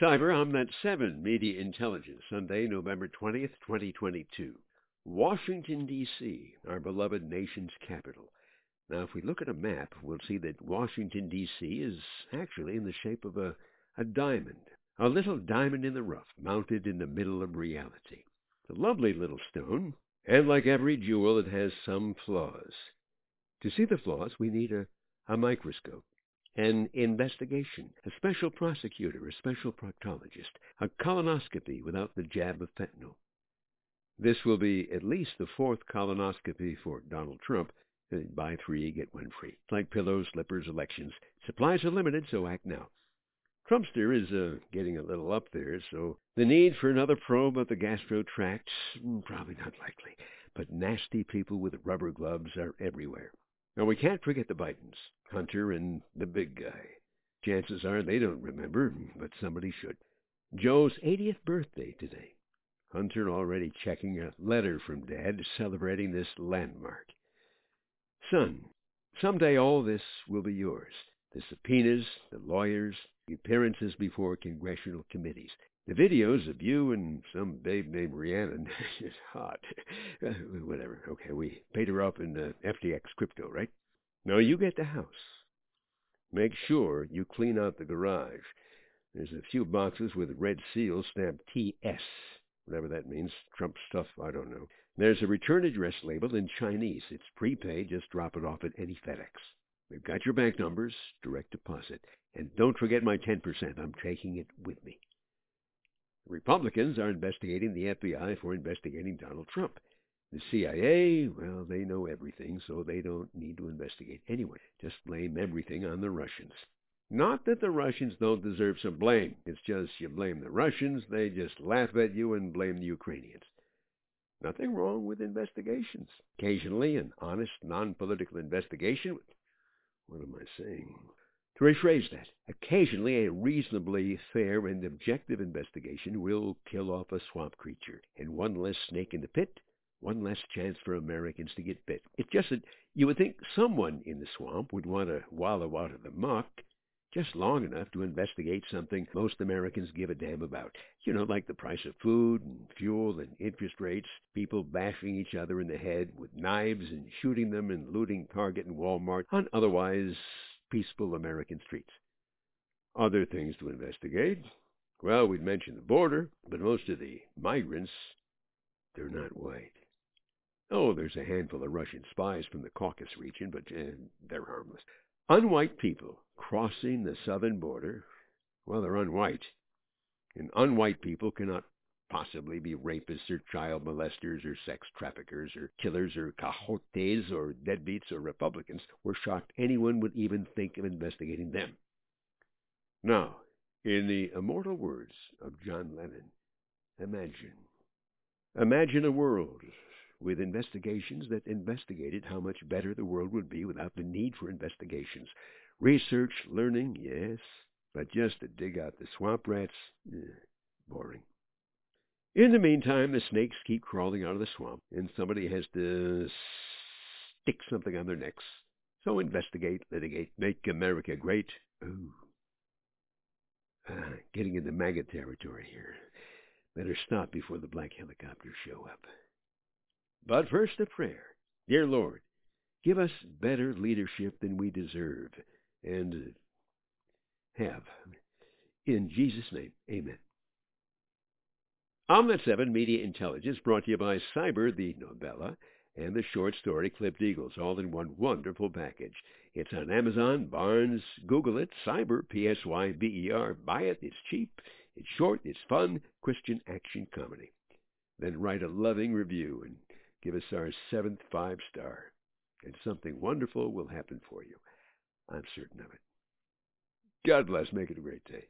Psyber Omnet 7 Media Intelligence, Sunday, November 20th, 2022. Washington, D.C., our beloved nation's capital. Now, if we look at a map, we'll see that Washington, D.C. is actually in the shape of a, a diamond, a little diamond in the rough, mounted in the middle of reality. It's a lovely little stone, and like every jewel, it has some flaws. To see the flaws, we need a, a microscope, an investigation, a special prosecutor, a special proctologist, a colonoscopy without the jab of fentanyl. This will be at least the fourth colonoscopy for Donald Trump. Uh, buy three, get one free. Like pillows, slippers, elections. Supplies are limited, so act now. Trumpster is uh, getting a little up there, so the need for another probe of the gastro tract, mm, probably not likely. But nasty people with rubber gloves are everywhere. Now, we can't forget the Bidens, Hunter and the big guy. Chances are they don't remember, but somebody should. Joe's 80th birthday today. Hunter already checking a letter from Dad celebrating this landmark. Son, someday all this will be yours. The subpoenas, the lawyers, appearances before congressional committees. The videos of you and some babe named Rhiannon is hot. Uh, whatever. Okay, we paid her up in uh, FTX crypto, right? Now you get the house. Make sure you clean out the garage. There's a few boxes with red seals stamped TS, whatever that means. Trump stuff, I don't know. There's a return address label in Chinese. It's prepaid. Just drop it off at any FedEx. We've got your bank numbers, direct deposit. And don't forget my 10%. I'm taking it with me. Republicans are investigating the FBI for investigating Donald Trump. The CIA, well, they know everything, so they don't need to investigate anyone. Just blame everything on the Russians. Not that the Russians don't deserve some blame. It's just you blame the Russians, they just laugh at you and blame the Ukrainians. Nothing wrong with investigations. Occasionally, an honest, non-political investigation. What am I saying? To rephrase that, occasionally a reasonably fair and objective investigation will kill off a swamp creature, and one less snake in the pit, one less chance for Americans to get bit. It's just that you would think someone in the swamp would want to wallow out of the muck just long enough to investigate something most Americans give a damn about. You know, like the price of food and fuel and interest rates, people bashing each other in the head with knives and shooting them and looting Target and Walmart on otherwise peaceful American streets. Other things to investigate. Well, we'd mentioned the border, but most of the migrants, they're not white. Oh, there's a handful of Russian spies from the Caucasus region, but uh, they're harmless. Unwhite people crossing the southern border, well, they're unwhite. And unwhite people cannot possibly be rapists or child molesters or sex traffickers or killers or coyotes or deadbeats or Republicans. We're shocked anyone would even think of investigating them. Now, in the immortal words of John Lennon, imagine. Imagine a world with investigations that investigated how much better the world would be without the need for investigations. Research, learning, yes, but just to dig out the swamp rats, eh, boring. In the meantime, the snakes keep crawling out of the swamp, and somebody has to stick something on their necks. So investigate, litigate, make America great. Ooh. Ah, getting into MAGA territory here. Better stop before the black helicopters show up. But first a prayer. Dear Lord, give us better leadership than we deserve and have. In Jesus' name, amen. Omnet 7 Media Intelligence brought to you by Psyber, the novella, and the short story Clipped Eagles, all in one wonderful package. It's on Amazon, Barnes, Google it, Psyber, P-S-Y-B-E-R. Buy it, it's cheap, it's short, it's fun, Christian action comedy. Then write a loving review and give us our seventh five star, and something wonderful will happen for you. I'm certain of it. God bless. Make it a great day.